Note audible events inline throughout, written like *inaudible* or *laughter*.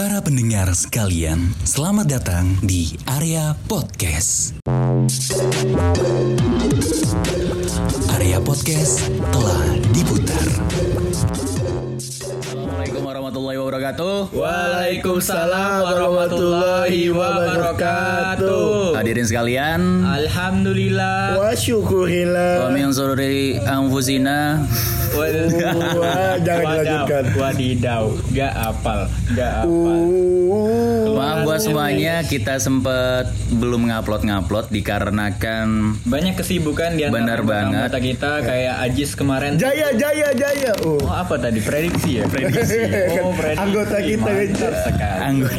Para pendengar sekalian, selamat datang di area podcast. Area podcast telah diputar. Assalamualaikum warahmatullahi wabarakatuh. Waalaikumsalam warahmatullahi wabarakatuh. Hadirin sekalian, Alhamdulillah. wa Wa syukurillah. min sururi anfusina Wah, jangan dilanjutkan. Wadidaw, gak apal, gak apal. Maaf buat semuanya kita sempet belum ngupload ngupload dikarenakan Banyak kesibukan di antara Benar banget. anggota kita kayak Ajis kemarin. Jaya, jaya, jaya. Oh. Oh apa tadi prediksi ya? Prediksi. Oh prediksi. Anggota kita, Mantap sekali. Anggota.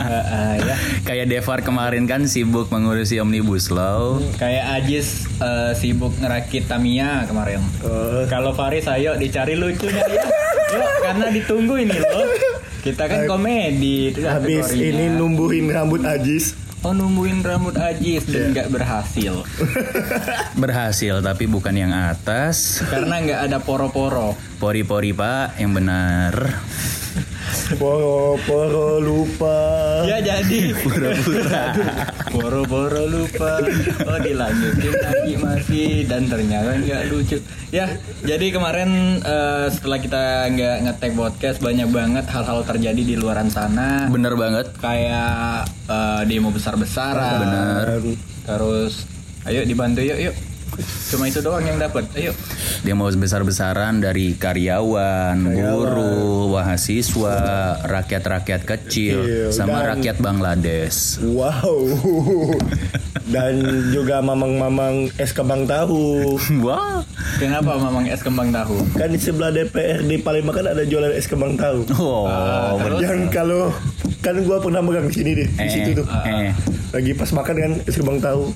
Heeh, ya. kayak Devar kemarin kan sibuk mengurusi omnibus law. Kayak Ajis eh, sibuk ngerakit Tamiya kemarin. Oh. Kalau Faris ayo dicari lucunya ya. Yuk, karena ditunggu ini loh. Kita kan komedi Habis ini numbuhin rambut Ajis. Oh numbuhin rambut Ajis dan nggak berhasil *laughs* Berhasil tapi bukan yang atas. karena nggak ada poro-poro. Pori-pori pak yang benar. Poro, poro, lupa. Ya jadi Pura-pura. Boro-boro lupa Oh dilanjutin lagi masih Dan ternyata nggak lucu Ya jadi kemarin eh, Setelah kita nggak ngetek podcast Banyak banget hal-hal terjadi di luaran sana Bener banget. Kayak eh, demo besar-besaran Benar. Terus Ayo dibantu yuk yuk Cuma itu doang yang dapat Ayo Dia mau besar-besaran dari karyawan, guru, mahasiswa, rakyat-rakyat kecil, Kecil, sama dan- rakyat Bangladesh. Wow. *laughs* Dan juga mamang-mamang es kembang tahu. Wah. Kenapa mamang es kembang tahu? Kan di sebelah DPR di Palembang kan ada jualan es kembang tahu. Oh, Ah, terus? Yang kalau kan gua pernah megang di sini deh, di Eh, situ tuh. eh. Lagi pas makan kan es kembang tahu.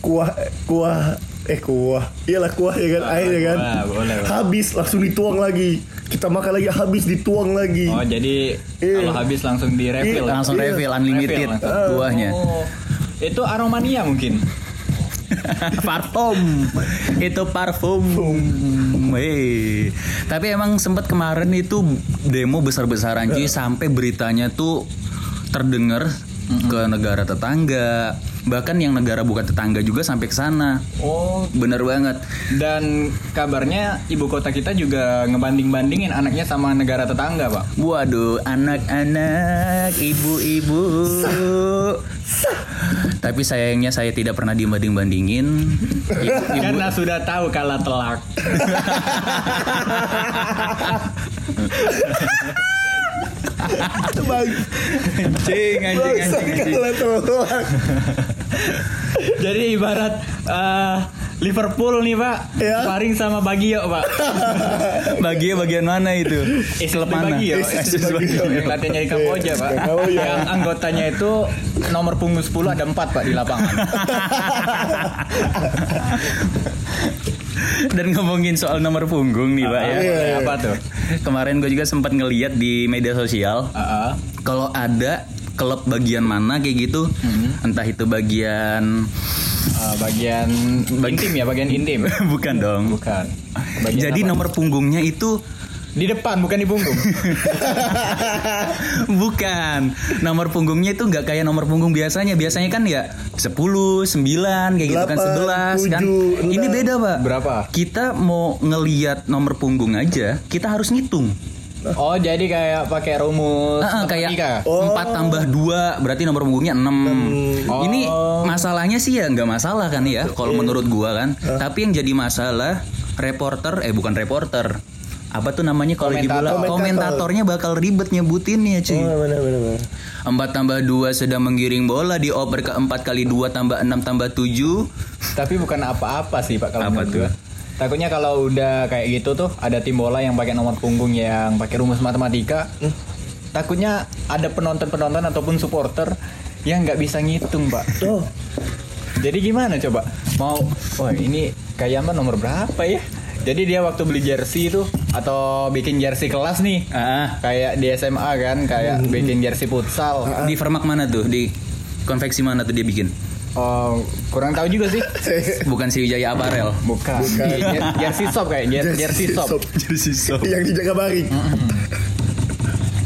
Kuah kuah eh kuah. Iyalah kuah ya kan, air ya kan. kuah, boleh, boleh. Habis langsung dituang lagi. Kita makan lagi habis dituang lagi. Oh jadi Iya. kalau habis langsung di refill Iya. langsung Iya. refill unlimited Refill. buahnya. Oh, itu aromania mungkin. *laughs* parfum. Itu parfum. Wey. Tapi emang sempat kemarin itu demo besar-besaran cuy sampai beritanya tuh terdengar ke negara tetangga. Bahkan yang negara bukan tetangga juga sampai ke sana. Oh, Bener banget. dan kabarnya ibu kota kita juga ngebanding-bandingin anaknya sama negara tetangga, Pak. Waduh, anak-anak, ibu-ibu. Tapi sayangnya saya tidak pernah dibanding-bandingin. *laughs* Ibu, ibu, Karena sudah tahu kalah telak. *laughs* Bang. anjing, anjing, anjing. Jadi ibarat eh, Liverpool nih, Pak. Ya. Sparring sama Bagio, Pak. *laughs* Bagian bagian mana itu? SSB Klub mana? Bagio. Bagio. Yang latihannya di Kamboja, Pak. Yang anggotanya itu nomor punggung 10 ada 4, Pak, di lapangan. *laughs* Dan ngomongin soal nomor punggung nih, Pak ya. Iya, iya. Apa tuh? Kemarin gue juga sempat ngeliat di media sosial Heeh. kalau ada klub bagian mana kayak gitu, entah itu bagian Eh, bagian Bag- intim ya, bagian intim. *laughs* bukan dong. Bukan. Bagian Jadi apa? nomor punggungnya itu di depan bukan di punggung. *laughs* Bukan Nomor punggungnya itu nggak kayak nomor punggung biasanya Biasanya kan ya 10, 9 Kayak gitu kan Delapan, 11 kan tujuh, Ini enam. beda pak Berapa? Kita mau ngeliat nomor punggung aja Kita harus ngitung Oh, jadi kayak pakai rumus matematika. kayak Oh. 4 tambah 2 Berarti nomor punggungnya 6 Oh. Ini masalahnya sih ya nggak masalah kan ya Kalau menurut gua kan Tapi yang jadi masalah Reporter Eh bukan reporter apa tuh namanya kalau di bola Komentator. komentatornya bakal ribet nyebutinnya cuy Oh, benar benar. benar. 4 tambah 2 sedang menggiring bola dioper ke 4 kali 2 tambah 6 tambah 7 Tapi bukan apa-apa sih, Pak kalau Apa tuh? gua. Takutnya kalau udah kayak gitu tuh ada tim bola yang pakai nomor punggung yang pakai rumus matematika. Takutnya ada penonton-penonton ataupun supporter yang nggak bisa ngitung, Pak. Oh, Jadi gimana coba? Mau wah ini kayak apa nomor berapa ya? Jadi dia waktu beli jersey itu atau bikin jersey kelas nih. ah, Kayak di SMA kan, kayak bikin jersey futsal. Di Vermak mana tuh? Di konveksi mana tuh dia bikin? Oh, kurang tahu juga sih. *laughs* Bukan si Wijaya Aparel. Bukan. Jer- jersey shop kayak jer- jersey shop. Jersey shop. yang di Jakabaring.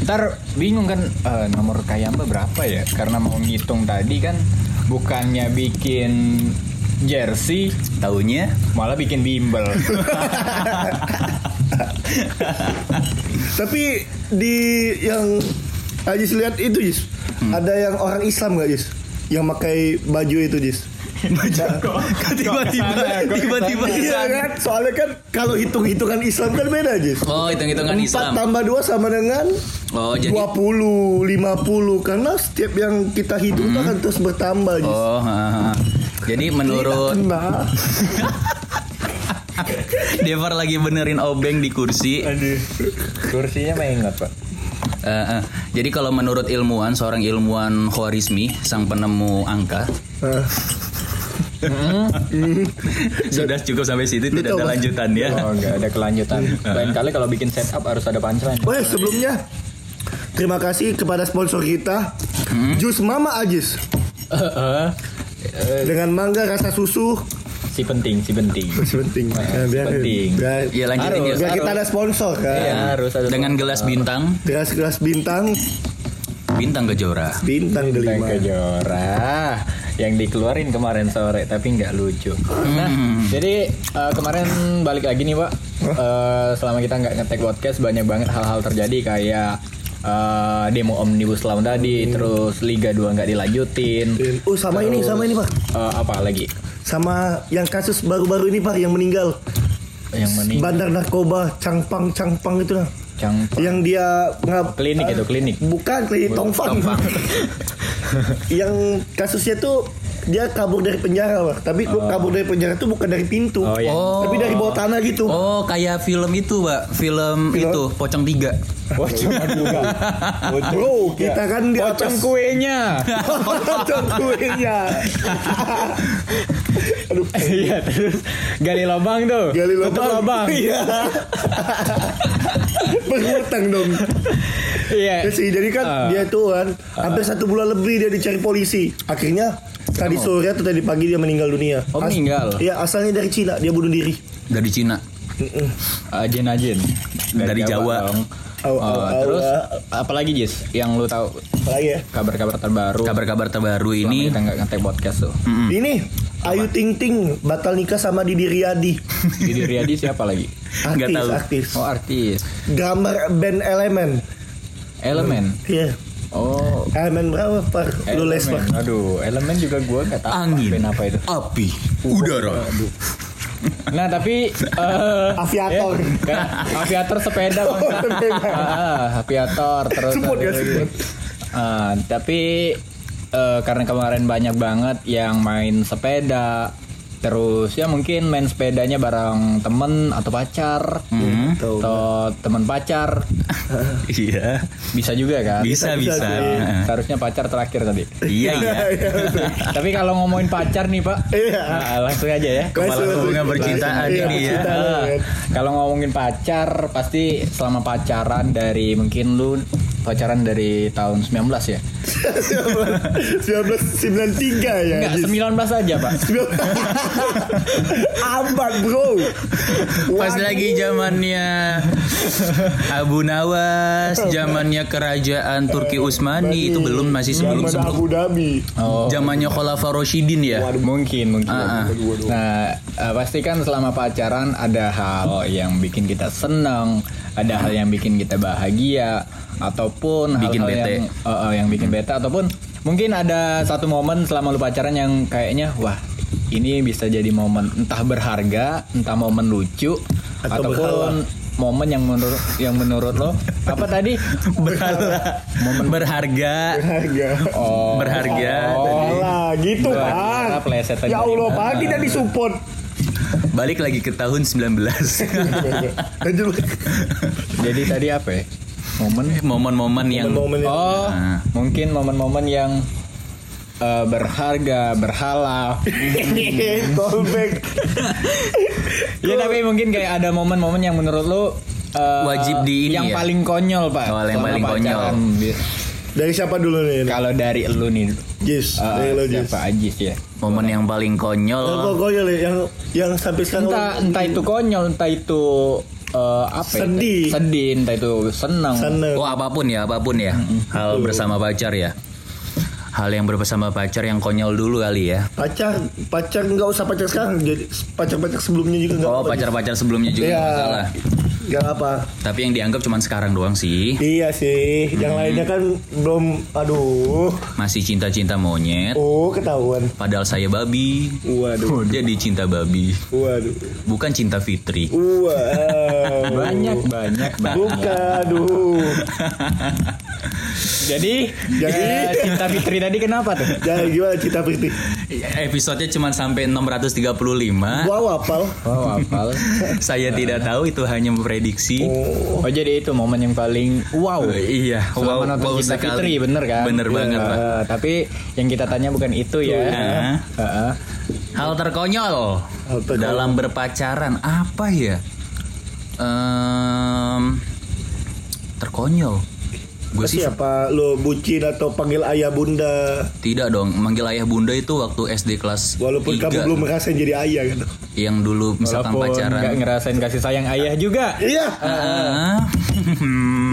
Ntar bingung kan eh, nomor Kayamba berapa ya? Karena mau ngitung tadi kan bukannya bikin jersey Taunya malah bikin bimbel. *laughs* Tapi di yang Ajis lihat itu Jis, Hmm. ada yang orang Islam nggak Jis? Yang pakai baju itu Jis? *laughs* tiba-tiba tiba-tiba Iya kan? Soalnya kan kalau hitung-hitungan Islam kan beda Jis. Oh, hitung-hitungan 4 Islam. tambah 2 sama dengan Oh, jadi 20, 50 karena setiap yang kita hitung itu akan terus bertambah Jis. Oh, ha, ha. Jadi menurut *laughs* Devar lagi benerin obeng di kursi. Aduh. Kursinya mengot, Pak. Eh, eh. Jadi kalau menurut ilmuwan, seorang ilmuwan Khwarizmi, sang penemu angka, nah, *laughs* sudah cukup sampai situ tidak ada lanjutan ya. Oh, nggak ada kelanjutan. Lain kali kalau bikin setup harus ada punchline. Weh sebelumnya terima kasih kepada sponsor kita Hmm? Jus Mama Ajis Eh, eh, dengan mangga rasa susu si penting, si penting. masih penting. Nah, biar, penting. biar, Ya lanjutin Harus. ya. biar kita ada sponsor kan. Iya, harus ada Dengan gelas bintang, Gelas-gelas bintang, bintang kejora. bintang Bintang delima. Kejora yang dikeluarin kemarin sore tapi nggak lucu. Nah, jadi eh, kemarin balik lagi nih pak. Eh, selama kita nggak ngetek podcast banyak banget hal-hal terjadi kayak eh, demo omnibus law tadi, terus Liga 2 nggak dilanjutin. Oh sama ini, sama ini pak. Eh, apa lagi? Sama yang kasus baru-baru ini pak yang meninggal. Yang meninggal. Bandar narkoba Cangpang Cangpang itu lah. Cangpang. Yang dia ngap Klinik itu klinik. Bukan klinik Tongfang. *laughs* yang kasusnya tuh dia kabur dari penjara pak. Tapi kabur dari penjara tuh bukan dari pintu. Oh, iya. Tapi dari bawah tanah gitu. Oh, kayak film itu, Pak. Film, itu, Pocong Tiga. Juga. *laughs* Bro, kita kan di Pocong atas kuenya. *laughs* Pocong kuenya. *laughs* Aduh, Iya, terus gali lubang tuh. gali Tutup lubang. lubang. Iya. Berhutang dong. Iya. Ya jadi kan Ah. dia tuh kan hampir satu bulan lebih dia dicari polisi. Akhirnya tadi sore atau tadi pagi dia meninggal dunia. Oh, meninggal? Iya, asalnya dari Cina, dia bunuh diri. Dari Cina. Mm-mm. Ajin Ajin. Dari Jawa. dong. Au, Oh, au, au, terus apalagi Jis yang lu tahu Apalagi ya? kabar-kabar terbaru Kabar-kabar terbaru selama ini kita nggak ngetek podcast tuh. Mm-mm. Ini Ayu Ting Ting batal nikah sama Didi Riyadi. *laughs* Didi Riyadi siapa lagi? Artis, tahu. artis. Oh artis. Gambar band Elemen. Elemen. Iya. Oh. Elemen berapa, Pak? Lu les. Pak. Aduh, elemen juga gua nggak tahu Angin. apa itu. Api. Udara. *laughs* Nah tapi eh, Aviator. ya, kan, aviator sepeda Oh, sepeda. *laughs* Ah, aviator terus Sebut ya, sebut. Ah, tapi eh, karena kemarin banyak banget yang main sepeda terus ya mungkin main sepedanya bareng temen atau pacar Hmm. Atau teman pacar *laughs* Iya. bisa juga kan Bisa, bisa, bisa. bisa. seharusnya pacar terakhir tadi Iya, iya. *laughs* Iya, betul. tapi kalau ngomongin pacar nih pak Iya. nah, langsung aja ya Kepala hubungan percintaan Iya, ini ya. Ah, kalau ngomongin pacar pasti selama pacaran dari mungkin lu pacaran dari tahun 19 ya 1993 ya. Enggak, Jis. 19 aja pak Abad, *laughs* Bro. Pas Waduh. lagi zamannya Abu Nawas, zamannya kerajaan Turki Utsmani itu belum masih sebelum Zaman sebelum Abu Dhabi. Oh zamannya Khulafaur Rasyidin ya. mungkin mungkin Ah, ah. nah eh, pasti kan selama pacaran ada hal yang bikin kita senang ada hal yang bikin kita bahagia ataupun Bikin hal-hal bete. yang eh, eh, yang bikin bete ataupun mungkin ada satu momen selama lu pacaran yang kayaknya wah ini bisa jadi momen entah berharga entah momen lucu Atau ataupun momen yang menurut yang menurut lo apa tadi *laughs* Berhala. Momen berharga. Harga. oh Berharga. oh. Alah, gitu, Pak. Ya Allah, Pak, Ah. tidak disupport. Balik lagi ke tahun 19. Lanjut. *laughs* jadi tadi apa ya momen Momen-momen yang Momen-momen yang- Oh, Nah. mungkin momen-momen yang eh, berharga, berhala. *laughs* Callback. ya tapi mungkin kayak ada momen-momen yang menurut lo eh, Wajib di ini yang ya? paling konyol pak. Oh, yang paling pacaran. Bi- Dari siapa dulu nih? Kalau dari lu nih, Jis, eh, dari lo Jis. siapa Ajis ya? momen yang paling Yang konyol. pokoknya Le, yang yang sampai sekarang Entah entah itu konyol, entah itu eh, apa itu? Sedih. sedih entah itu senang. Oh apa pun ya, apa pun ya. Hal bersama pacar ya. Hal yang bersama pacar yang konyol dulu kali ya. Pacar, pacar nggak usah pacar sekarang, jadi pacar-pacar sebelumnya juga nggak Oh apa-apa. pacar-pacar sebelumnya juga Iya. nggak masalah. Nggak apa. Tapi yang dianggap cuma sekarang doang sih. Iya sih, yang lainnya kan belum, aduh, Masih cinta-cinta monyet. oh ketahuan. Padahal saya babi. Waduh, *laughs* Jadi cinta babi. waduh, Bukan cinta Fitri. wow. banyak banyak banyak Bukan, aduh. *laughs* jadi Jadi- eh, cinta Fitri tadi kenapa tuh Jangan gimana cita Fitri? Episodenya cuma sampai 635. Wow, apal. oh apal Saya tidak tahu itu hanya memprediksi. Oh, oh jadi itu momen yang paling wow Eh, iya, Selama wow, nonton wow Cinta sekali. Fitri bener kan Bener banget, Pak. Eh, tapi yang kita tanya bukan itu ya Nah. Heeh. Hal terkonyol Hal terkonyol. dalam berpacaran apa ya? Em, terkonyol. Gue sih siapa lo bucin atau panggil ayah bunda? tidak dong. Manggil ayah bunda itu waktu SD kelas Walaupun 3. kamu belum ngerasain jadi ayah kan? yang dulu misalkan Walaupun pacaran. nggak ngerasain kasih sayang ayah juga Iya, Ah,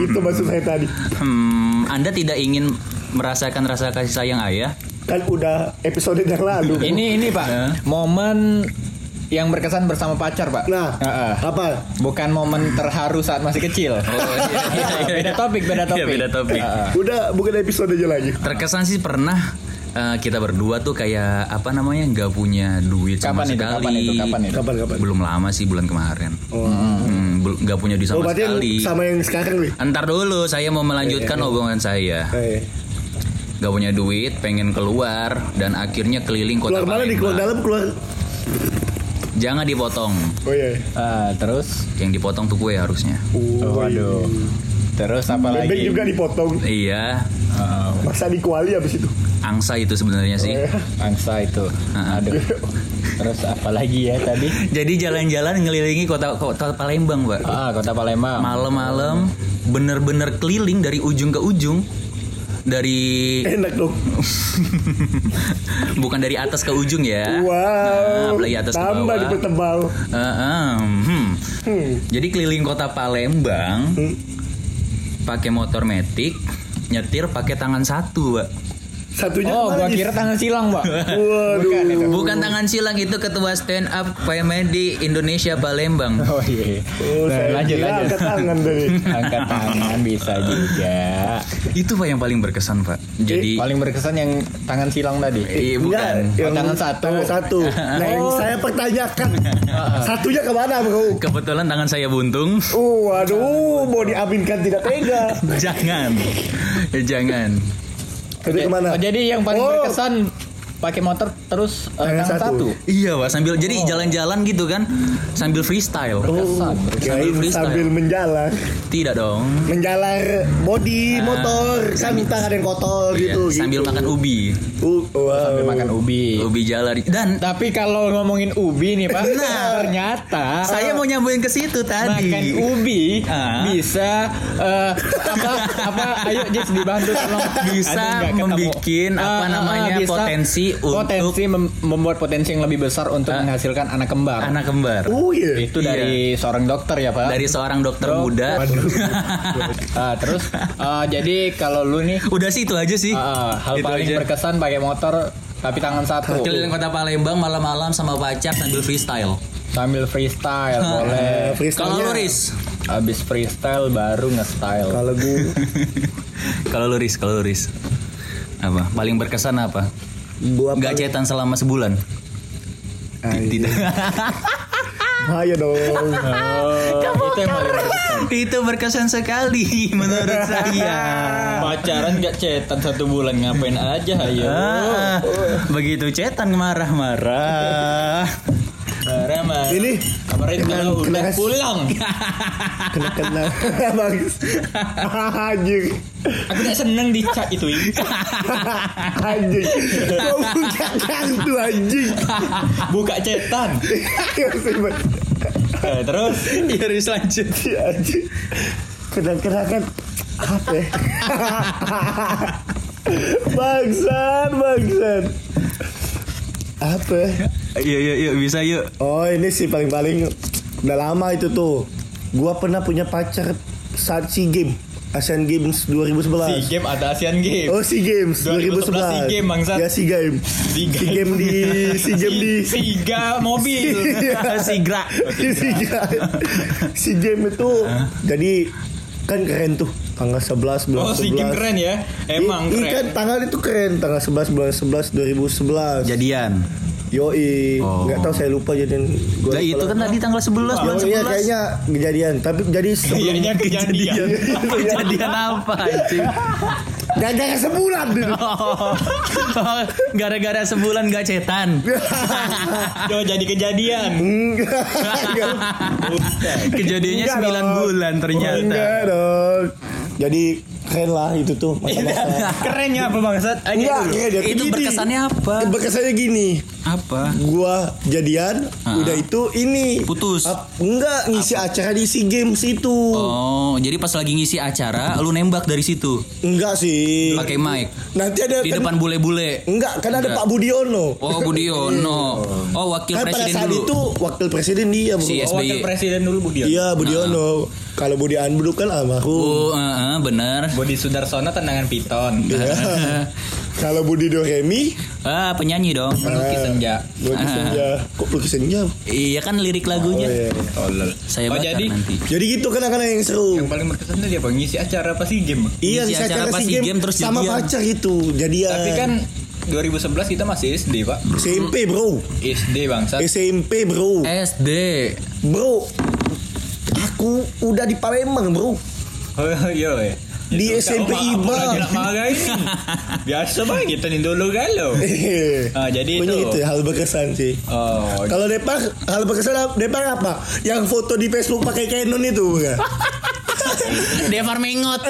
itu maksud saya tadi. hmm, Anda tidak ingin merasakan rasa kasih sayang ayah? Kan udah episode yang lalu. ini ini pak momen yang berkesan bersama pacar pak Nah, Heeh. apa? bukan momen terharu saat masih kecil Oh, iya, iya, iya. *laughs* beda topik beda Iya, topik beda topik. Heeh. Udah bukan episode aja lagi. Terkesan sih pernah eh, kita berdua tuh kayak apa namanya nggak punya duit sama kapan itu sekali. kapan itu kapan itu Kapan kapan? Belum lama sih bulan kemarin. Oh, Hmm, nggak punya duit oh sama berarti yang sekali. sama yang sekarang nih. Antar dulu, saya mau melanjutkan omongan saya. Eh, Gak punya duit, pengen keluar dan akhirnya keliling kota keluar mana nih? Keluar dalam keluar. Jangan dipotong. Oh iya. Ah, terus Yang dipotong tuh gue harusnya. oh, waduh terus apa Bebek lagi juga dipotong. Iya, Heeh. Masa di kuali habis itu. angsa itu sebenarnya sih. Eh, angsa itu Ah. aduh terus apa lagi ya tadi Jadi jalan-jalan ngelilingi kota kota Palembang, Pak. ah kota Palembang Malam-malam bener-bener keliling dari ujung ke ujung. Dari Enak dong. *laughs* bukan dari atas ke ujung ya. Nah, Wow. apalagi atas ke Tambah bawah. dipertebal. Eh, em, hmm. Hmm. Jadi keliling kota Palembang Hmm. pakai motor metik, nyetir pakai tangan satu, Pak. Satunya oh gua kira tangan silang pak Waduh. Bukan itu. Bukan tangan silang itu ketua stand up PMD Indonesia Palembang. oh iya Oh, Nah, lanjut lanjut angkat tangan tadi. *laughs* angkat tangan bisa juga Itu Pak yang paling berkesan, Pak. Jadi paling berkesan yang tangan silang tadi iya bukan. Enggak, yang tangan satu. Tangan satu. *laughs* Nah, yang Oh. saya pertanyakan, *laughs* satunya ke mana, Bro? Kebetulan tangan saya buntung. Oh, waduh, mau diaminkan tidak tega. Jangan. Eh, Jangan. Ke mana? Oh, jadi yang paling Oh. berkesan pakai motor terus eh, Tangan satu. satu. Iya, Pak, sambil jadi jalan-jalan gitu kan, sambil freestyle. Oh, kirain freestyle. sambil menjalar, Tidak dong. menjalar body motor, kan tangan yang kotor Iya, gitu. sambil gitu. makan ubi. Uh, wow. Sambil makan ubi. Ubi jalar. Dan Tapi kalau ngomongin ubi nih Pak, Nah. ternyata saya mau nyambungin ke situ tadi. makan ubi Ah. bisa eh, apa apa ayo Jis dibantu tolong Bisa membikin, apa namanya, potensi untuk- potensi mem- membuat potensi yang lebih besar untuk Ah. menghasilkan anak kembar. Anak kembar. Oh iya. Itu Iya. dari seorang dokter ya Pak. Dari seorang dokter Dok- muda. *laughs* Ah, terus eh, jadi kalau lu nih Udah sih itu aja sih. ah, hal Itu paling aja. berkesan pakai motor tapi tangan satu Keliling kota Palembang malam-malam sama pacar sambil freestyle. sambil freestyle *laughs* boleh. Eh. Kalau lu Riz, Habis freestyle baru nge-style. Kalau gue *laughs* kalau lu Riz, kalau lu Riz. Apa? Paling berkesan apa? Buat Gak cetan selama sebulan. Tidak. *laughs* Ayo dong. Oh, itu yang paling berkesan. itu berkesan sekali menurut *laughs* saya. Pacaran gak cetan satu bulan ngapain aja ayo. Ah, begitu cetan marah-marah. Marah. Ini Kemarin kalau kena- udah kena- pulang. kena kena *laughs* bagus. Anjing. Aku gak seneng dicak itu. *laughs* Anjing. Kau buka kartu anjing. *laughs* Buka cetan. Eh, terus Ya Riz lanjut. anjing. Kena-kena kan apa ya? Bangsan, bangsan. Apa? ya? Yuk yuk yuk bisa yuk. Oh ini sih paling-paling udah lama itu tuh Gua pernah punya pacar saat SEA Games Asian Games 2011. Si game ada Asian Games. Oh SEA Games 2011 2011. SEA Games, bangsat. Ya SEA Games. SEA SEA Games di SEA Games di Siga mobil. *laughs* Sigra. SEA SEA Games itu jadi kan keren tuh tanggal 11 bulan Oh, 11. si game keren ya. Emang I- i- kan keren. tanggal itu keren tanggal 11 bulan 11 2011. Jadian. Yoi, Oh. nggak tahu saya lupa jadian. Gua Lah lupa itu kan tadi tanggal 11 bulan Oh, iya 11. kayaknya kejadian, tapi jadi *laughs* sebelum Kayaknya kejadian. Kejadian *laughs* apa anjing? gara-gara sebulan dulu. *laughs* Oh, gara-gara sebulan gak cetan. Coba jadi kejadian. Kejadiannya Enggak 9 dong. bulan ternyata. Enggak dong. Jadi keren lah itu tuh masa-masa. Kerennya apa bangsat? Enggak, dulu. keren ya. Itu Gini. berkesannya apa? Berkesannya gini. Apa? Gua jadian, Ah. udah itu ini Putus. Ap- enggak ngisi acara di SEA Games itu. Oh, jadi pas lagi ngisi acara lu nembak dari situ Enggak sih. pakai mic Nanti ada di kan- depan bule-bule. Enggak, kan ada. Pak Budiono. Oh, Budiono. *laughs* Oh, wakil kan pada presiden saat dulu. itu wakil presiden dia. Si Oh, wakil presiden dulu Budion. Iya, Budiono. Kalau Budi Anbuduk kan almarhum. Oh, eh, eh, bener. Budi Sudarsono tendangan piton. Iya. Kalau Budi Doremi, Ah, penyanyi dong. Melukis senja. lukis Ah. senja. Kok lukis senja? Iya kan lirik Oh, lagunya. iya. Tolol. Saya oh, jadi nanti. Jadi gitu kan akan yang seru. yang paling berkesan tadi apa? Ngisi acara apa sih game? Iya, Ngisi acara SEA SEA Games Games terus sama jadian. pacar itu. Jadian. Tapi kan 2011 kita masih SD pak. SMP, Bro. SD bangsat. SMP, Bro. SD. Bro. Aku udah di Palembang, Bro. Oh iya ya. Di Itu, SMP Iba. *laughs* Biasa bang kita nih dulu galau. *laughs* Ah, jadi Pokoknya itu. itu ya, hal berkesan sih. Oh, Kalau Depar, hal berkesan Depar apa? Yang foto di Facebook pakai Canon itu bukan? *laughs* *laughs* Devar Mengot.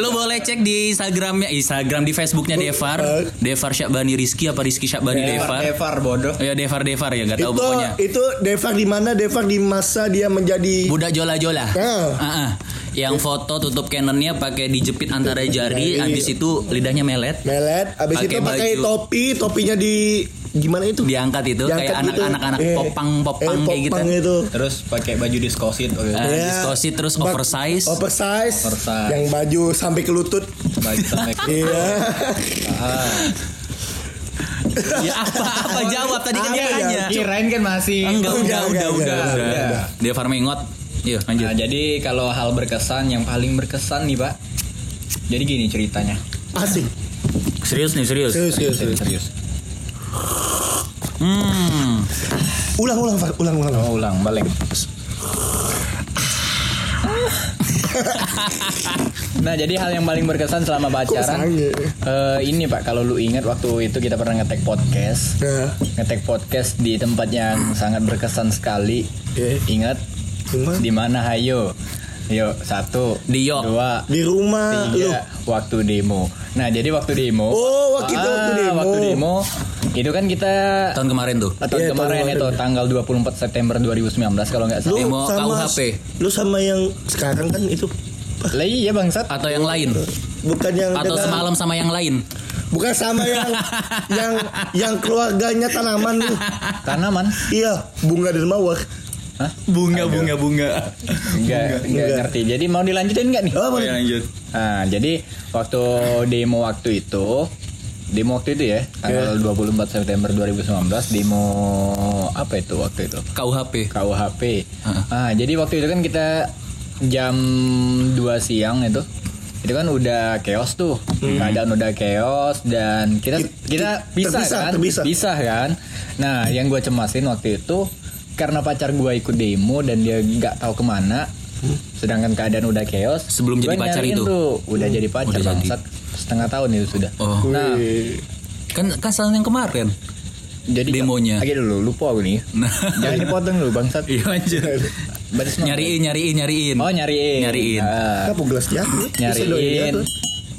Lu boleh cek di Instagramnya, Instagram di Facebooknya Devar. Devar Syakbani Rizky apa Rizky Syakbani Devar? Evar bodoh. Ya Devar Devar ya nggak tahu itu pokoknya. itu Devar di mana? Devar di masa dia menjadi Budak jola-jola. Ah. Ah, ah. Yang foto tutup Canonnya pakai dijepit antara jari, Jari. habis itu lidahnya melet, melet, abis Pakai itu pakai topi, topinya di gimana itu? diangkat itu Diangkat kayak gitu. anak-anak anak Eh, popang-popang eh, kayak gitu. popang itu. Terus pakai baju diskosit. Oh, Ah, Ya. diskosi terus Bak- oversize. Oversize. Oversize. Yang baju sampai ke lutut. baju sampai Iya. Ah. ya apa apa jawab tadi kan dia ya? nanya. Kirain kan masih. Enggak, udah, Enggak, udah, enggak, udah, enggak, udah. enggak. Devar Mengot. Yuk, lanjut. Nah, jadi kalau hal berkesan yang paling berkesan nih pak. Jadi gini ceritanya. Asik. Serius nih, serius. Serius, serius, serius. Serius. Hmm. Ulang, ulang, ulang, ulang. Oh, ulang balik. nah jadi hal yang paling berkesan selama pacaran eh, ini pak kalau lu ingat waktu itu kita pernah ngetek podcast Nah, ngetek podcast di tempat yang sangat berkesan sekali Oke. ingat Cuma di mana hayo yuk satu Di York. dua di rumah lu. tiga waktu demo nah jadi waktu demo Oh, waktu itu waktu Ah, demo. waktu demo itu kan kita Tahun kemarin tuh. tahun Iya, tahun kemarin kemarin. itu tanggal 24 September 2019 kalau nggak salah Lu Demo sama KUHP. Lu sama yang sekarang kan itu lah iya bangsat Atau yang lain. bukan yang Atau dengan- semalam sama yang lain. bukan sama yang *laughs* yang yang keluarganya tanaman tuh. tanaman Iya, bunga dan mawar. Hah? Bunga, bunga, bunga. Enggak, enggak ngerti. Jadi mau dilanjutin enggak nih? Oh, Oh, mana? ya, lanjut. Nah, jadi waktu demo waktu itu, demo waktu itu ya, tanggal 24 September 2019, demo apa itu waktu itu? KUHP. KUHP. Heeh. Ah, jadi waktu itu kan kita jam 2 siang itu itu kan udah chaos tuh keadaan udah chaos dan kita Ki- kita terpisah, kan terpisah. pisah kan nah yang gue cemasin waktu itu karena pacar gue ikut demo dan dia nggak tahu ke mana sedangkan keadaan udah chaos Sebelum jadi pacar itu? tuh udah jadi pacar Udah jadi. Setengah tahun itu sudah Oh. nah. Kan kasal yang kemarin. jadi Demonya. lagi dulu lupa aku nih Nah. jangan dipotong dulu bangsat Iya lanjut. Baris nama. nyariin, nyariin, nyariin. oh nyariin Nyariin. Kenapa gelas dong, nyariin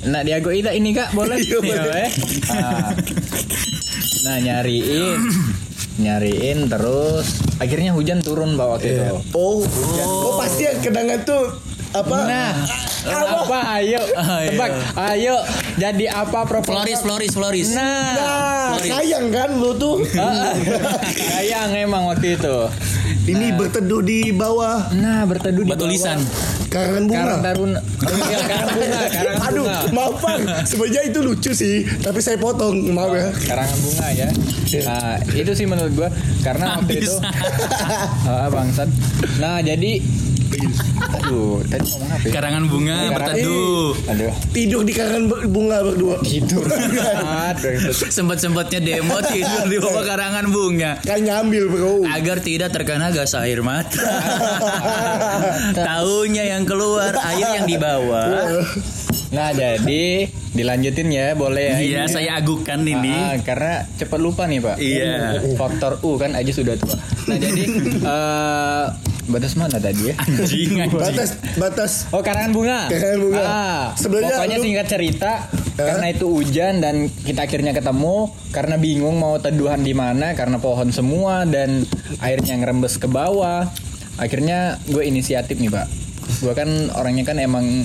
nah diago ida ini kak boleh Iya, boleh. Iya, eh. Ah. nah nyariin nyariin terus akhirnya hujan turun bawa waktu itu Oh, oh, pasti yang kenangan tuh apa? nah apa ayo Ayo. tebak ayo jadi apa proposal Floris, Floris, Floris. nah Nah, Sorry. sayang kan lu tuh. Ah, sayang emang waktu itu Ini berteduh di bawah Nah, berteduh di Batu bawah lisan. karangan bunga. Karang taruna. Oh, iya, karang bunga, karang Aduh, bunga. maaf Bang. Sebenarnya itu lucu sih, tapi saya potong, maaf ya. Karangan bunga ya. Nah, itu sih menurut gua karena waktu itu Ah, bangsat. Nah, jadi aduh, tadi ngomong apa ya? Karangan bunga Karang- berteduh. Aduh. Tidur di karangan bunga berdua. Tidur. *laughs* Aduh. Sempat-sempatnya demo tidur di bawah karangan bunga. Kan nyambil bro. Agar tidak terkena gas air mata. *laughs* Taunya yang keluar, air yang dibawa. Nah, jadi dilanjutin ya, boleh ya. Iya, Ini- saya agukan ini. Ah, karena cepat lupa nih, Pak. Iya. Faktor U kan aja sudah tua. Nah, jadi *laughs* eh batas mana tadi ya? Anjing, anjing. Batas batas Oh karangan bunga. Karangan bunga. Ah, Sebenarnya pokoknya lu- singkat cerita karena itu hujan dan kita akhirnya ketemu karena bingung mau teduhan di mana karena pohon semua dan airnya ngerembes ke bawah. Akhirnya gue inisiatif nih pak. Gue kan orangnya kan emang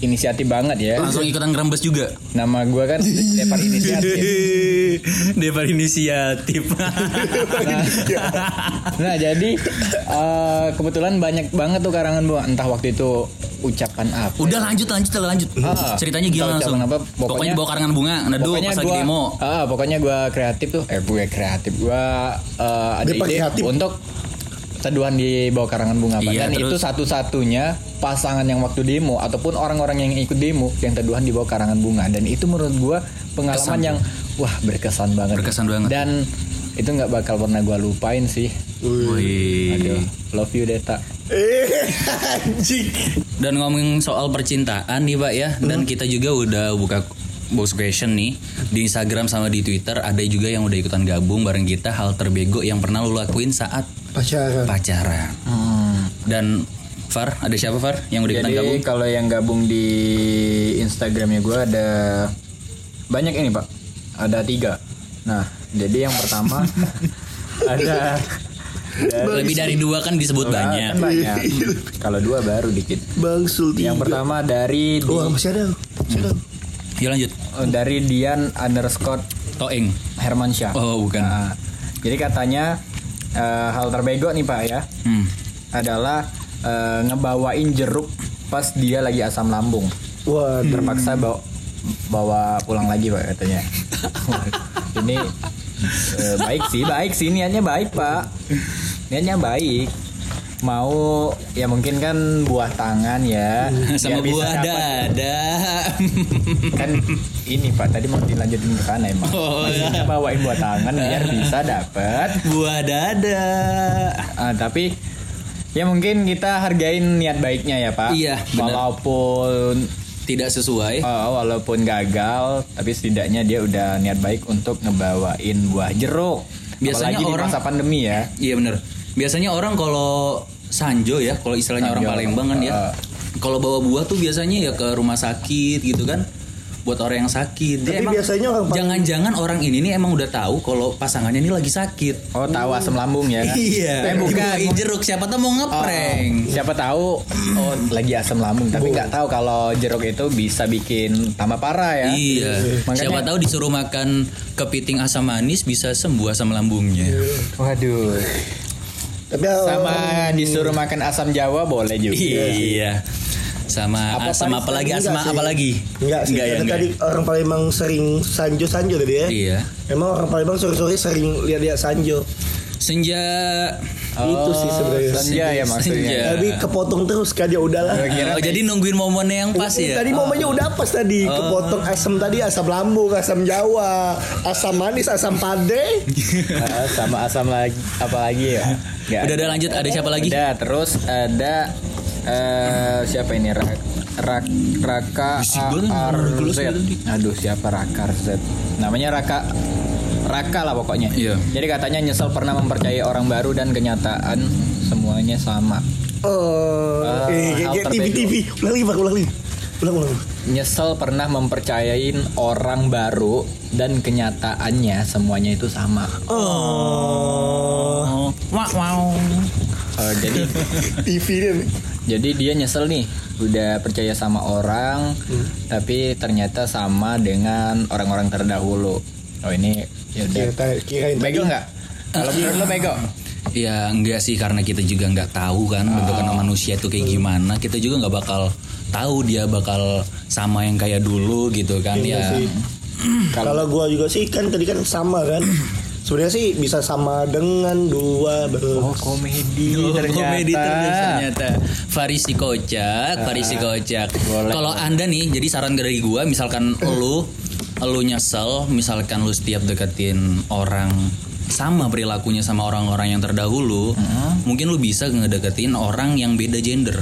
inisiatif banget ya. Langsung ikutan ngerembes juga. Nama gue kan Depar Inisiatif. *laughs* Depar inisiatif. *laughs* Nah jadi eh, kebetulan banyak banget tuh karangan bunga. Entah waktu itu ucapan apa. Udah lanjut lanjut lanjut. Ah. Ceritanya Tahu langsung? apa? Pokoknya, Pokoknya- bawa karangan bunga, neduh pas lagi gua, demo. Ah, pokoknya gue kreatif tuh. Eh, gue kreatif. Gue eh, ada Depar ide kreatif. untuk teduhan di bawah karangan bunga Pak. Iya, Dan terus? itu satu-satunya pasangan yang waktu demo ataupun orang-orang yang ikut demo yang teduhan di bawah karangan bunga. Dan itu menurut gue pengalaman Kesan. yang wah berkesan banget. Berkesan banget. Dan itu nggak bakal pernah gue lupain sih. Wih. Aduh, love you Deta. Eh, *laughs* anjing. Dan ngomongin soal percintaan nih Pak ya, dan kita juga udah buka box question nih di Instagram sama di Twitter ada juga yang udah ikutan gabung bareng kita hal terbego yang pernah lu lakuin saat Pacaran. pacaran. Dan Far, ada siapa Far yang udah ikutan Jadi gabung? kalau yang gabung di Instagramnya gue ada banyak ini pak, ada tiga. Nah, jadi yang pertama *laughs* ada Lebih dari dua kan disebut kan banyak. banyak. Kalau dua baru dikit. Bang Sulti. Yang pertama dari di- Wah, masih ada. Masih ada. Yuk lanjut. dari Dian underscore Toeng. Hermansyah. Oh, bukan. Nah, jadi katanya eh, hal terbego nih pak ya. Hmm. adalah eh, ngebawain jeruk pas dia lagi asam lambung. Wah, terpaksa bawa bawa pulang lagi pak katanya. *laughs* Ini eh, baik sih baik sih. Niatnya baik pak. Niatnya baik mau ya mungkin kan buah tangan ya *laughs* Sama bisa buah dada. *laughs* kan ini pak tadi mau dilanjutin ke sana emang Oh, Maksudnya bawain buah tangan biar bisa dapat buah dada. Ah, tapi ya mungkin kita hargain niat baiknya ya pak Iya, walaupun Tidak sesuai. Oh, walaupun gagal, tapi setidaknya dia udah niat baik untuk ngebawain buah jeruk. Biasanya Apalagi orang- di masa pandemi ya. Iya bener. Biasanya orang kalau Sanjo ya, kalau istilahnya orang Sanjo. Palembang kan ya. Uh. Kalau bawa buah tuh biasanya ya ke rumah sakit gitu kan. Buat orang yang sakit. Dia Tapi emang- biasanya orang Jangan-jangan orang ini nih emang udah tahu kalau pasangannya ini lagi sakit. Oh, tahu asam lambung ya? *laughs* Iya. Eh bukan. Jeruk siapa tuh mau ngeprank. Oh, siapa tahu oh lagi asam lambung tapi nggak tahu kalau jeruk itu bisa bikin tambah parah ya. Iya. Makanya- Siapa tahu disuruh makan kepiting asam manis bisa sembuh asam lambungnya. Waduh. Tapi uh, Sama disuruh makan asam Jawa boleh juga. Iya. Sama Apa asam Paris apa lagi? Enggak Asam sih. apa lagi? Enggak sih, Enggak ya, enggak. tadi orang Palembang sering sanjo-sanjo tadi ya. Iya. Emang orang Palembang sore-sore sering lihat-lihat sanjo. Senja Itu sih sebenarnya. Senja ya maksudnya. Senja. Tapi kepotong terus kan ya udahlah. Oh, jadi nungguin momennya yang pas ya. Tadi momennya udah pas tadi kepotong asam tadi asam lambung, asam Jawa, asam manis, asam pade. Ah, sama asam lagi apa lagi ya? Nggak Udah ada lanjut ada siapa lagi? Udah, terus ada eh siapa ini Rak Rak Raka ARZ. gitu. Aduh, siapa Raka Z? Namanya Raka Raka lah pokoknya. Iya. Jadi katanya nyesel pernah mempercayai orang baru dan kenyataan semuanya sama. Oh, Ah, eh, hal kayak TV terbego. TV. Ulang lagi, ulang lagi. Ulang, ulang. Nyesel pernah mempercayain orang baru dan kenyataannya semuanya itu sama. Oh. Wow, wow. Eh, jadi *laughs* TV dia. nih. Jadi dia nyesel nih, udah percaya sama orang, tapi ternyata sama dengan orang-orang terdahulu. Oh ini ya udah. Bego nggak? Kalau menurut lo bego? Ya enggak sih karena kita juga nggak tahu kan bentukan manusia itu kayak gimana. Kita juga nggak bakal tahu dia bakal sama yang kayak dulu gitu kan Iya ya. sih. *clears throat* Kalau gua juga sih kan tadi kan sama kan. *clears throat* Sebenarnya sih bisa sama dengan dua ber. Oh komedi Oh, ternyata. komedi ternyata. Farisi kocak, Farisi kocak. boleh. Kalau Anda nih, jadi saran dari gua misalkan *clears throat* lu lu nyesel, misalkan lu setiap deketin orang sama perilakunya sama orang-orang yang terdahulu, mungkin lu bisa ngedeketin orang yang beda gender.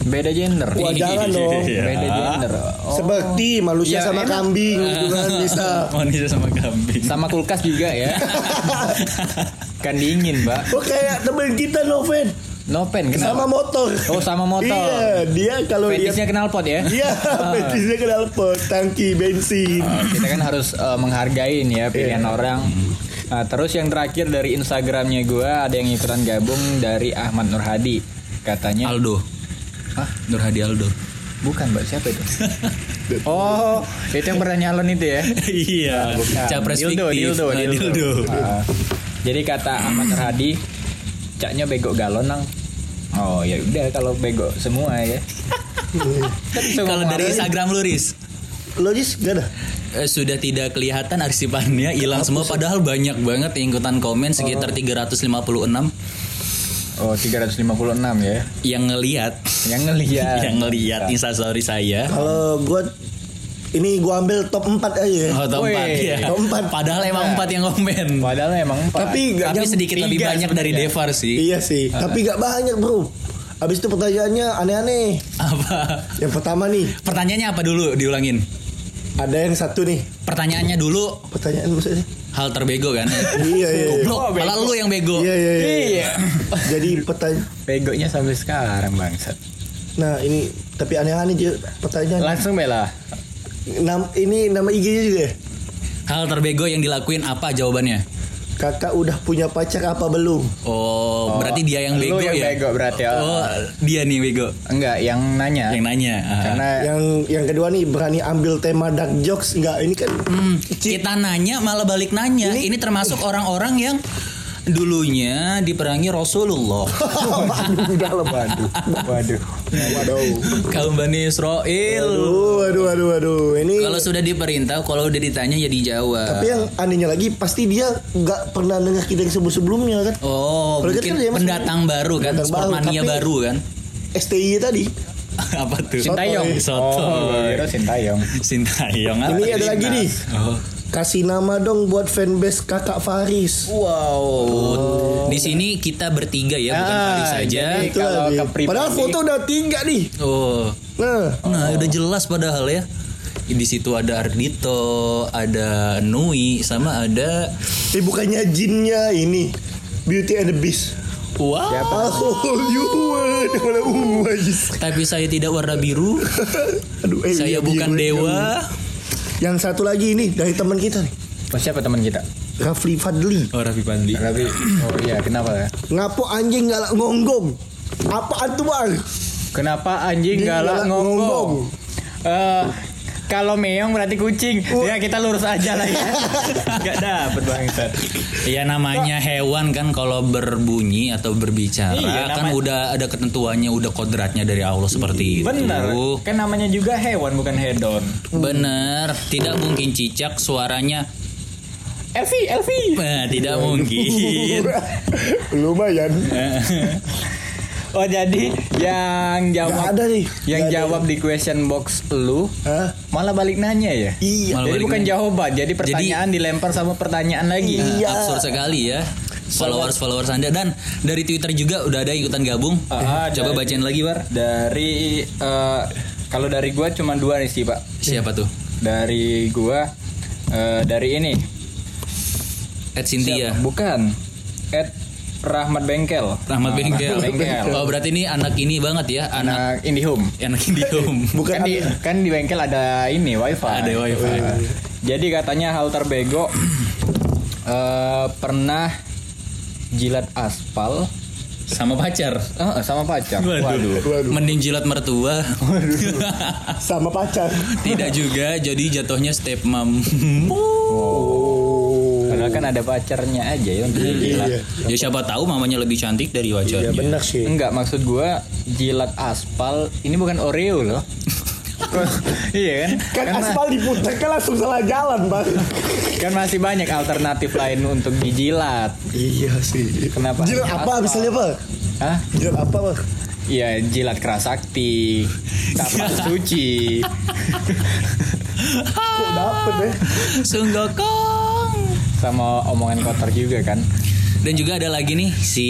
Beda gender. Wah, jangan dong. *laughs* Beda gender. Oh. Seperti manusia Ya, sama enak. kambing *laughs* gitu kan bisa. *laughs* Manusia sama kambing. Sama kulkas juga ya. kan dingin, Mbak. Oh kayak temen kita Noven Nopen sama kenapa? motor. Oh, sama motor. Iya, dia kalau dia Fetisnya kenal pot ya? Iya, fetisnya kenal pot, tangki bensin. Oh, kita kan harus eh, menghargain ya pilihan orang. Nah, terus yang terakhir dari Instagramnya gue ada yang ikutan gabung dari Ahmad Nurhadi. Katanya Aldo. Hah? Nur Hadi Aldo. bukan mbak siapa itu? *laughs* oh, itu yang pernah nyalon itu ya? iya. Bukan. Capres dildo, fiktif. dildo, Ah, dildo. dildo. Ah. jadi kata Ahmad Nurhadi, caknya bego galon nang. Oh ya udah kalau bego semua ya. Kan Kalau dari Instagram lu Riz Logis gak ada. eh, sudah tidak kelihatan arsipannya hilang semua padahal banyak banget yang ikutan komen sekitar 356 Oh 356 ya. yang ngelihat Yang ngelihat. *laughs* yang ngelihat instastory saya Kalau gua ini gua ambil top 4 aja ya. oh top Wih, 4 ya top empat. padahal emang Nah. empat yang komen Padahal emang empat. Tapi nggak tapi sedikit lebih banyak dari. Devar sih Iya sih, tapi gak banyak bro. Abis itu pertanyaannya aneh-aneh. apa Yang pertama nih, pertanyaannya apa dulu diulangin ada yang satu nih. pertanyaannya dulu Pertanyaan maksudnya? hal terbego kan Iya iya. iya. Goblok, malah lu yang bego Iya iya iya. Iya. *laughs* Jadi pertanyaan. Begonya sampai sekarang bangsat. Nah ini tapi aneh-aneh dia pertanyaan. Langsung bela. Nam, ini nama IG-nya juga ya? hal terbego yang dilakuin apa jawabannya Kakak udah punya pacar apa belum? oh, berarti dia yang bego yang ya bego berarti ya. oh dia nih bego Enggak, yang nanya. yang nanya Ah. Karena Yang yang kedua nih berani ambil tema dark jokes enggak? Ini kan Hmm, kita nanya malah balik nanya. Ini, termasuk orang-orang yang dulunya diperangi Rasulullah. *laughs* waduh dalam waduh. waduh. Waduh. Kaum Bani Israel. Waduh, waduh, waduh, waduh. Ini Kalau sudah diperintah, kalau udah ditanya ya dijawab. tapi yang anehnya lagi pasti dia nggak pernah dengar kita yang sebelum sebelumnya kan? Oh, kita mungkin kan dia masih- pendatang baru kan, pendatang baru, Sportmania baru kan. STI tadi. *laughs* Apa tuh? Sintayong. Soto. Oh, kira Sintayong. Sintayong. Ini ada lagi nih. Oh. Kasih nama dong buat fanbase Kakak Faris. Wow. Di sini kita bertiga ya, bukan Ah, Faris saja. kalau Padahal foto udah tiga nih. Oh. Nah, Nah, udah jelas padahal ya. Di situ ada Ardito, ada Nui, sama ada eh bukannya jinnya ini Beauty and the Beast. Wow. *laughs* Oh, you. Tapi saya tidak warna biru. *laughs* Aduh, eh, iya, saya bukan biru, dewa. Yang satu lagi ini dari teman kita nih, Oh, siapa teman kita? Rafli Fadli. Oh, Raffi Pandi. Tapi oh iya, kenapa ya? Ngapo anjing galak ngonggong? Apaan tuh bang? Kenapa anjing galak galak ngomong? ngomong. Eh, kalau meong berarti kucing. Oh. Ya kita lurus aja lah ya. *laughs* Gak dapet bangsat. Ya namanya hewan kan kalau berbunyi atau berbicara Iya, kan namanya- udah ada ketentuannya, udah kodratnya dari Allah seperti itu. Bener. Kan namanya juga hewan bukan hedon. Bener. Tidak mungkin cicak suaranya. Elvi, Elvi. Nah, tidak *laughs* mungkin. Lumayan. *laughs* Oh jadi yang Gak jawab ada nih. yang Gak ada. jawab di question box lu Hah? malah balik nanya ya? Iya. Malah Jadi balik bukan nanya. jawaban, jadi pertanyaan dilempar sama pertanyaan lagi. Nah, Iya. Absurd sekali ya. Followers followers Anda dan dari Twitter juga udah ada ikutan gabung. Ah, Coba dari- bacain lagi, Bar. Dari eh, kalau dari gua cuma dua nih sih, Pak. Siapa tuh? Dari gua eh, dari ini. Ed Cynthia. Siapa? Bukan. Ed Rahmat Bengkel. Rahmat Ah, Bengkel. Bengkel. Oh, berarti ini anak ini banget ya, anak Anak IndiHome. anak Indihome. *laughs* Bukan kan di kan di bengkel ada ini wifi. Ada wifi. Jadi katanya hal terbego *clears throat* eh, pernah jilat aspal Sama pacar. eh, sama pacar. Waduh. Waduh. Mending jilat mertua. Sama pacar. *laughs* Tidak juga, jadi jatuhnya step mom. Oh. Padahal kan ada pacarnya aja ya untuk jilat. Iya. Ya siapa tahu mamanya lebih cantik dari Iya wajahnya. benar sih. Enggak, maksud gua jilat aspal ini bukan Oreo loh. Kok- *laughs* iya kan? Kan Karena- aspal diputar kan langsung salah jalan, Bang. kan masih banyak alternatif lain untuk dijilat. Iya sih. Kenapa? Jilat apa aspal? misalnya, Bang? Hah? Jilat apa, Bang? Iya, jilat kerasakti, kapal suci. *laughs* Kok dapet ya? Sunggokong. Sama omongan kotor juga kan. Dan juga ada lagi nih si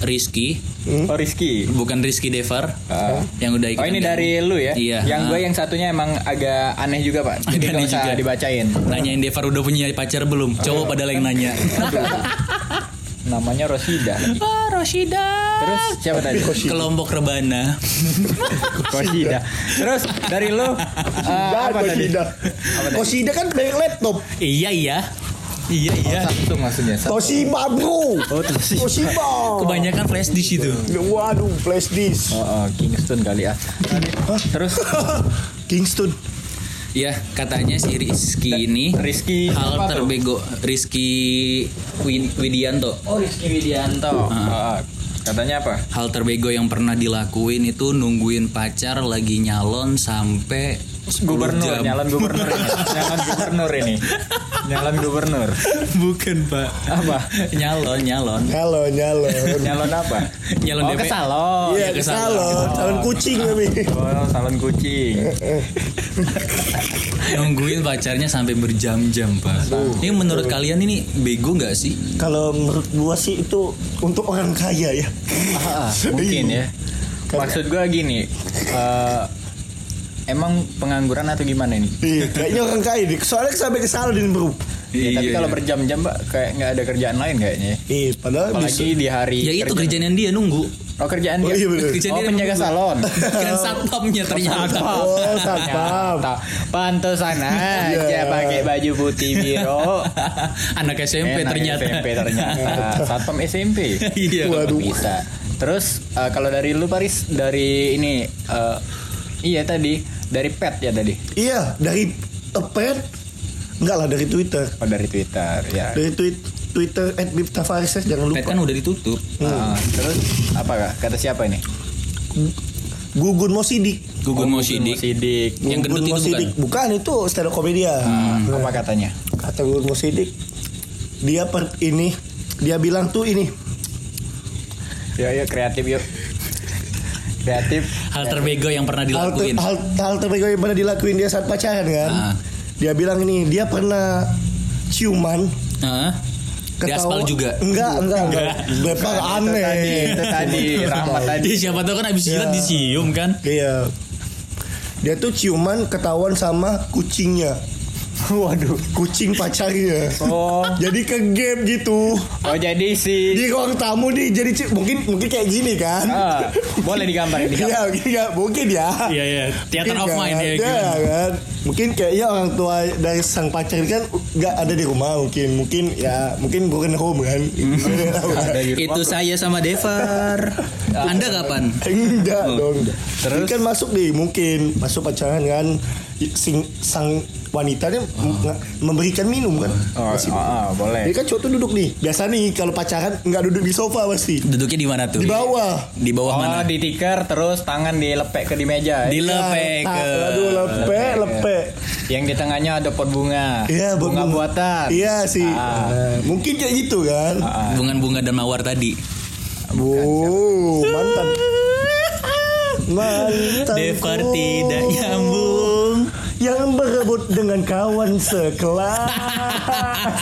Rizky, Oh Rizky. bukan Rizky Devar, Ah. yang udah ikut. Oh ini dari lu ya? Iya. Yang gue Ah. yang satunya emang agak aneh juga pak. Jadi Agak aneh juga. dibacain. Nanyain Devar udah punya pacar belum? Cowok padahal yang nanya. Namanya Rosida. lagi. Ah, Roshida. Terus siapa tadi? Kelompok rebana. Rosida. Terus dari lu uh, apa tadi? Kosida. Apa tadi? Kosida kan dari laptop. iya iya. Iya iya. Samsung maksudnya. Samsung. Toshiba, Bro. Oh Toshiba. Toshiba. Kebanyakan flash disk itu. Waduh, flash disk. Oh, oh, Kingston kali ya. Terus *laughs* Kingston. Ya katanya si Rizky ini Rizky hal apa tuh? terbego Rizky Wid- Widianto. Oh Rizky Widianto. Oh, katanya apa? Hal terbego yang pernah dilakuin itu nungguin pacar lagi nyalon sampai 10 Gubernur, jam. nyalon gubernur ini. nyalon gubernur ini. Nyalon gubernur. Bukan pak. Apa? nyalon nyalon. Halo, nyalo. Nyalon apa? Nyalon oh, ke salon. Iya, ke salon. salon. Kucing kami. Oh, salon kucing. Nungguin pacarnya sampai berjam-jam pak. Ini menurut kalian ini bego nggak sih? Kalau menurut gua sih itu untuk orang kaya ya. Ah, mungkin ya. Maksud gua gini, eh, emang pengangguran atau gimana ini? Iya, kayaknya orang kaya deh. Soalnya sampai ke salon ini, Bro. Ya, tapi Iya, kalau iya. berjam-jam, Mbak, kayak nggak ada kerjaan lain kayaknya. Iya, padahal bisa. Apalagi di hari Ya itu kerja. kerjaan yang dia nunggu. Oh, kerjaan Oh, dia. iya bener. Kerjaan Oh, dia penjaga nunggu. salon. *laughs* Kan satpamnya ternyata. Oh, satpam. Pantesan aja Iya. pakai baju putih biru. *laughs* Anak SMP Enak ternyata. SMP ternyata. Satpam SMP. Iya. Waduh. Bisa. Terus eh, kalau dari lu Paris dari ini eh, iya tadi dari pet ya tadi. Iya, dari pet Enggak lah dari Twitter. Oh dari Twitter ya. Dari tweet Twitter @biftafaris jangan Pet lupa. kan udah ditutup. Ah, terus apa kak? Kata siapa ini? Gugun Mosidik. Gugun mau sidik. Sidik. Yang gendut itu Mosidik. Bukan itu stand up komedia. Hmm, apa katanya? Kata Gugun Mosidik dia per ini dia bilang tuh ini Yuk yuk kreatif yuk. Kreatif. Hal terbego yang pernah hal, ter, dilakuin. hal, hal terbego yang pernah dilakuin dia saat pacaran kan. Ah. Dia bilang ini dia pernah ciuman Hah? Di aspal juga. Enggak, enggak, enggak. Bepar Itu aneh. tadi, itu tadi *laughs* Rahmat tadi. Siapa tahu kan abis jilat Iya. disium kan? Iya. Dia tuh ciuman ketahuan sama kucingnya. *laughs* Waduh. Kucing pacarnya. Oh. Jadi ke game gitu. Oh jadi si Di ruang tamu nih jadi mungkin mungkin kayak gini kan. Ah, boleh digambarin *laughs* digambar. Iya, mungkin ya, mungkin ya. Iya iya. Theater Mungkin of kan, mind ya. ya, gimana? kan. Mungkin kayaknya orang tua dari sang pacar kan nggak ada di rumah mungkin. Mungkin ya mungkin bukan home kan. *laughs* Kan. Rumah. Itu saya sama Devar. Anda kapan? Enggak dong. Terus kan masuk nih mungkin masuk pacaran kan sing, sang wanitanya nge- memberikan minum kan. Oh, Masih- ah, ah, boleh. Dia kan cowok tuh duduk nih. Biasa nih kalau pacaran nggak duduk di sofa pasti. Duduknya di mana tuh? Di bawah. Di bawah Oh, mana? di tikar terus tangan dilepek ke di meja. Di ya? lepek Ya, ke. Aduh lepek lepek. Yang di tengahnya ada pot bunga. Iya bunga bunga- buatan. Iya sih. Ah. Mungkin kayak gitu kan. Bunga-bunga dan mawar tadi. Oh, mantan. Mantan. Devar tidak nyambung. Yang berebut dengan kawan sekelas.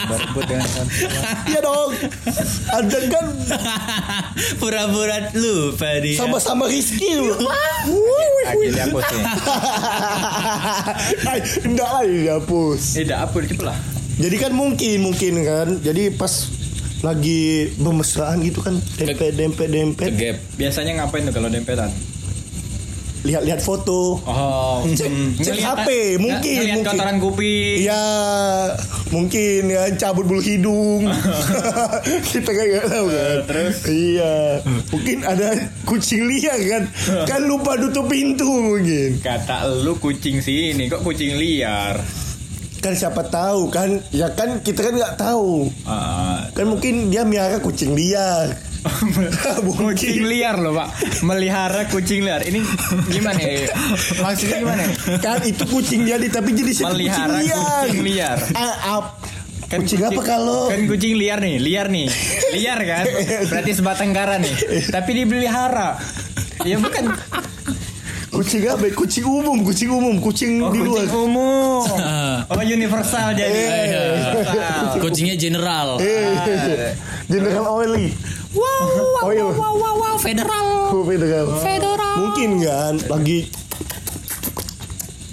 Berebut dengan Iya dong. Ada kan Pura-pura lupa dia. sama-sama Rizky lu. Akhirnya dihapus. Ay, Enggak lah dihapus. Eh, dah apa gitu lah. Jadi kan mungkin mungkin kan. Jadi pas lagi bermesraan gitu kan dempet dempet dempet. Biasanya ngapain tuh kalau dempetan? Lihat-lihat foto Oh, Cek- hmm. cek HP, mungkin, ngeliat mungkin. kotoran kuping. Iya, mungkin ya cabut bulu hidung. *laughs* *laughs* Kita kan nggak tahu kan. terus? Iya, mungkin ada kucing liar kan. *laughs* kan lupa tutup pintu mungkin. Kata lu kucing sini kok kucing liar. kan siapa tahu kan ya kan kita kan nggak tahu Ah, kan mungkin dia miara kucing liar *laughs* kucing liar loh pak. Melihara kucing liar. Ini gimana ya? Maksudnya gimana ya? kan itu kucing dia tapi jadi Melihara kucing liar. kucing liar. Ah, ap- kucing, apa kalau? kan kucing liar nih liar nih. Liar kan? Berarti sebatang kara nih. Tapi dipelihara. Ya bukan. Kucing apa? Kucing umum kucing umum kucing oh, di luar. kucing umum. *laughs* Oh universal jadi. Eh. Universal. Kucingnya general. eh. General Oily Wow, Oil wow, wow, wow, federal. Oh, federal. Federal. Mungkin kan lagi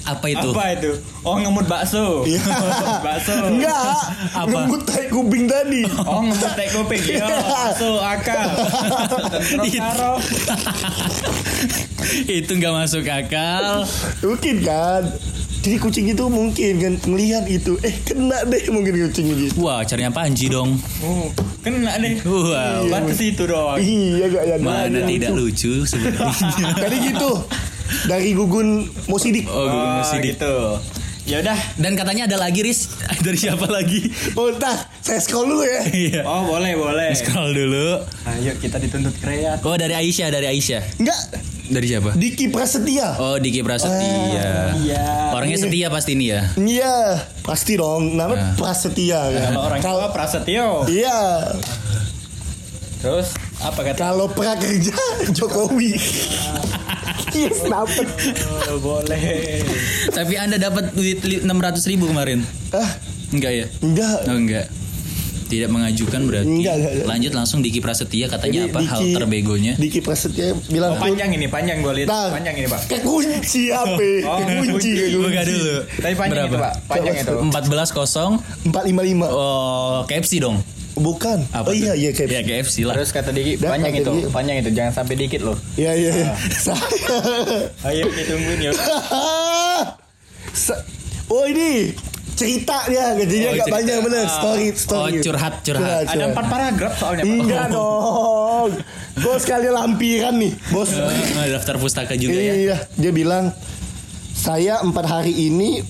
Apa itu? apa itu oh ngemut bakso Iya. *laughs* bakso Enggak Apa? Ngemut tai kuping tadi oh ngemut tai kuping ya bakso akal Itu. karo *laughs* itu nggak masuk akal. Mungkin kan Jadi kucing itu mungkin kan Ngelihat itu Eh kena deh mungkin kucing gitu Wah, carinya Panji dong. oh, kena deh Wow. batas itu *laughs* doang Iya gak ya Mana gak, tidak lucu sebenarnya. *laughs* Tadi gitu Dari gugun Mosidik Oh, gue oh, masih di. gitu ya udah Dan katanya ada lagi Riz *laughs* dari siapa lagi? Oh entah Saya scroll dulu ya Iya. oh boleh boleh Scroll dulu. ayo kita dituntut kreatif Oh dari Aisyah, dari Aisyah. Enggak Dari siapa? Diki Prasetya Oh Diki Prasetya. iya Orangnya setia pasti ini ya. Iya Pasti dong Namanya Prasetya kan kalau orang Kalau Prasetyo Iya terus apa kata Kalau prakerja Jokowi Yes dapet oh, boleh Tapi Anda dapat duit 600 ribu kemarin. Ah Enggak ya? Enggak Oh enggak. Tidak mengajukan berarti. Enggak, enggak, enggak. Lanjut langsung Diki Prasetya katanya Jadi apa hal Diki- terbegonya? Diki Prasetya bilang oh, panjang ini panjang gue lihat Nah, panjang ini pak Kekunci apa? *laughs* Oh, kekunci. Buka dulu. tapi panjang Berapa? itu pak panjang itu 14 kosong. 455. Oh, KFC dong. Bukan. Apa oh iya iya kayak. Ya KFC lah. terus kata Diki Dah, panjang kata itu Diki. panjang itu jangan sampai dikit loh Iya iya. *laughs* iya. ayo kita tungguin ya *laughs* oh ini cerita dia gajinya Oh, agak cerita. banyak bener story story. Oh, curhat, curhat. ada empat paragraf soalnya Enggak *laughs* dong. Bos kali lampiran nih, bos. Eh, daftar pustaka juga ya. Iya, dia bilang saya empat hari ini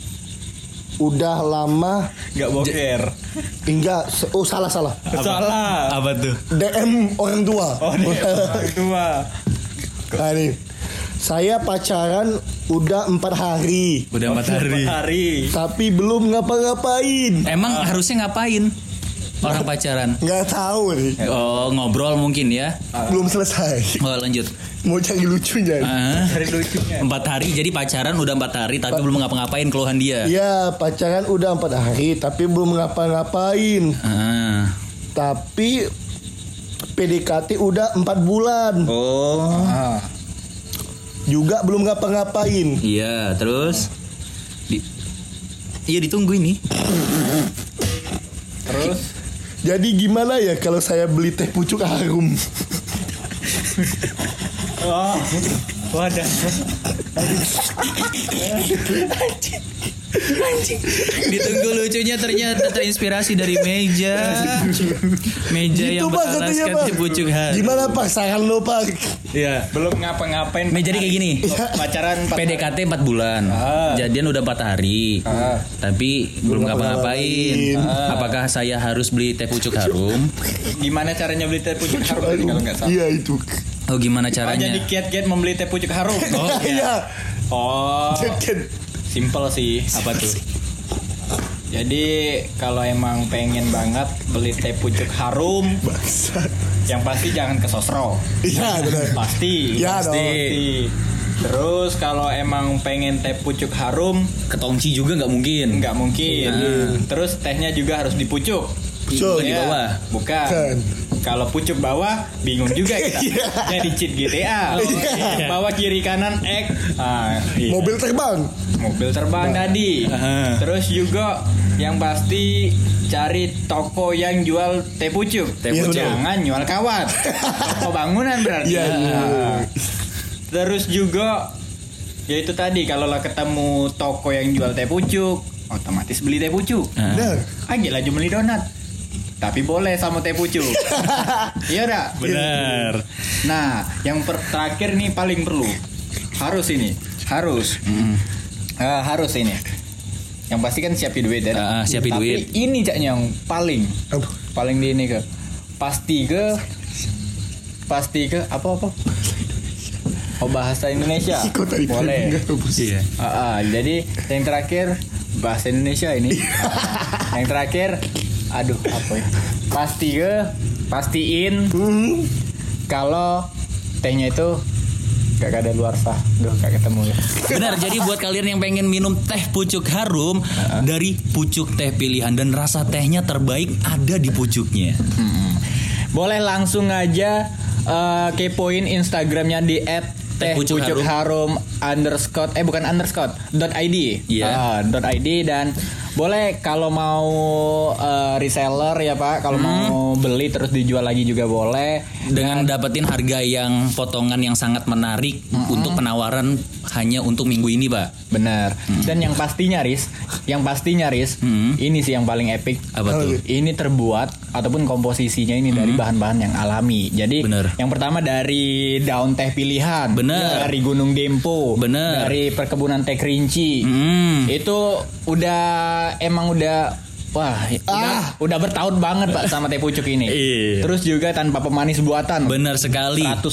udah lama nggak boker enggak oh salah salah salah Apa tuh? DM orang tua oh nih *laughs* orang tua Nah, nih. Saya pacaran udah empat hari, Udah empat hari. Empat hari tapi belum ngapa-ngapain. Emang harusnya ngapain? Orang pacaran. Nggak tahu nih, Oh, ngobrol mungkin ya. belum selesai. Oh, lanjut. Mau cari lucunya. Ah, dari lucunya empat hari jadi pacaran udah empat hari tapi belum ngapa-ngapain keluhan dia. Iya, pacaran udah empat hari, tapi belum ngapa-ngapain. Ah. Tapi PDKT udah empat bulan, Oh. ah. Juga belum ngapa-ngapain. Iya, terus di Iya ditunggu ini. terus Jadi gimana ya kalau saya beli teh pucuk harum? oh wadah Ditunggu lucunya ternyata terinspirasi dari meja. Meja Gitu yang beralaskan si pucuk hari. Gimana pak saran lo pak? Iya. belum ngapa-ngapain Meja jadi kayak gini. pacaran empat PDKT 4 bulan. Ah. Jadian udah 4 hari. Ah. Tapi belum ngapa-ngapain. ngapa-ngapain. Apakah saya harus beli teh pucuk harum? gimana caranya beli teh pucuk harum tadi kalau nggak salah Iya itu. Oh gimana oh, caranya? jadi kiat-kiat membeli teh pucuk harum *laughs* Oh, Iya. oh Kan. simple sih Apa tuh? jadi kalau emang pengen banget beli teh pucuk harum Bangsat. yang pasti jangan ke sosro Iya benar. pasti Iya pasti terus kalau emang pengen teh pucuk harum Ketongci juga nggak mungkin. nggak mungkin Ah. terus tehnya juga harus dipucuk Pucuk. Di Ya, bawah. bukan Bukan. Kalau pucuk bawah bingung juga kita *laughs* Iya. jadi cheat GTA Pucuk bawah kiri kanan X ah, iya. Mobil terbang. mobil terbang tadi Aha. terus juga yang pasti cari toko yang jual teh pucuk Teh pucuk. jangan jual kawat *laughs* toko bangunan berarti Iya, iya. Ah. terus juga ya itu tadi kalau lah ketemu toko yang jual teh pucuk otomatis beli teh pucuk Ah. Benar. aja laju beli donat tapi boleh sama teh pucuk *laughs* iya dah Benar. Nah, yang per- terakhir nih paling perlu harus ini, harus Eh, harus ini. Yang pasti kan siapin duit ya. Ah, siapin Tapi duit. ini cak yang paling paling di ini ke pasti ke pasti ke apa apa? Oh bahasa Indonesia. *laughs* Boleh. enggak? Iya. Ah, ah, jadi yang terakhir bahasa Indonesia ini. *laughs* yang terakhir, aduh apa ya? Pasti ke, pastiin Hmm. kalau tehnya itu gak ada luar sah. Duh, gak ketemu ya. Benar, jadi buat kalian yang pengen minum teh pucuk harum dari pucuk teh pilihan dan rasa tehnya terbaik ada di pucuknya. Mm-mm. Boleh langsung aja eh, kepoin Instagramnya di teh Pucuk pucuk harum underscore eh bukan underscore dot id Iya. Ah, dot id dan boleh kalau mau eh, reseller ya pak kalau mau beli terus dijual lagi juga boleh Dengan dapetin harga yang potongan yang sangat menarik untuk penawaran hanya untuk minggu ini, Pak. benar dan yang pastinya Riz yang pastinya Riz Hmm. ini sih yang paling epic Apa tuh? ini terbuat ataupun komposisinya ini dari bahan-bahan yang alami. Jadi Bener. yang pertama dari daun teh pilihan, Bener. dari Gunung Dempo, Bener. dari perkebunan teh kerinci. Hmm. Itu udah emang udah Wah, udah, udah bertahun banget Pak sama teh pucuk ini. Iya. Terus juga tanpa pemanis buatan. Benar sekali. 100%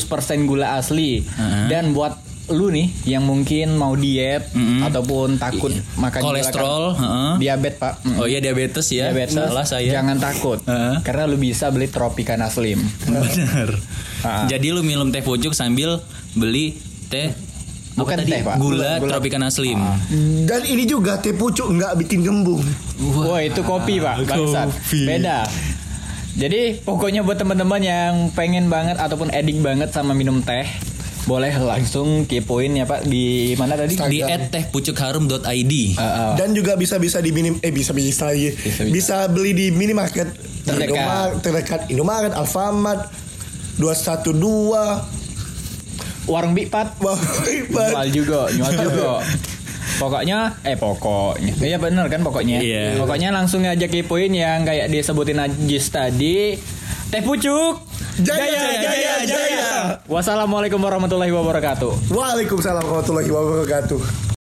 gula asli. Heeh. Dan buat lu nih yang mungkin mau diet Mm-mm. ataupun takut makan gula Kolesterol, kan- heeh. diabetes Pak. Mm. Oh iya diabetes ya. Diabetes, Salah saya. jangan takut. Heeh. Karena lu bisa beli Tropicana Slim. Bener. Ah. Jadi lu minum teh pucuk sambil beli teh Bukan tadi? teh, Pak. Gula, Gula- Tropicana Slim. Dan ini juga teh pucuk nggak bikin gembung. Wah, itu kopi, Pak. Bangsat. kopi. Beda. Jadi pokoknya buat teman-teman yang pengen banget ataupun edik banget sama minum teh, boleh langsung kepoin ya Pak di mana tadi? Di Instagram. @tehpucukharum.id. Heeh. Dan juga bisa bisa di minim eh bisa bisa lagi Bisa, bisa, bisa. beli di minimarket Terdekat. Terdekat Indomaret, Alfamart 212 warung Bikpat Wah, jual juga, jual juga. Pokoknya, eh pokoknya, iya bener kan pokoknya. Iya. Pokoknya langsung aja kepoin yang kayak disebutin Ajis tadi. Teh pucuk. Jaya, jaya, jaya. Wassalamualaikum warahmatullahi wabarakatuh. Waalaikumsalam warahmatullahi wabarakatuh.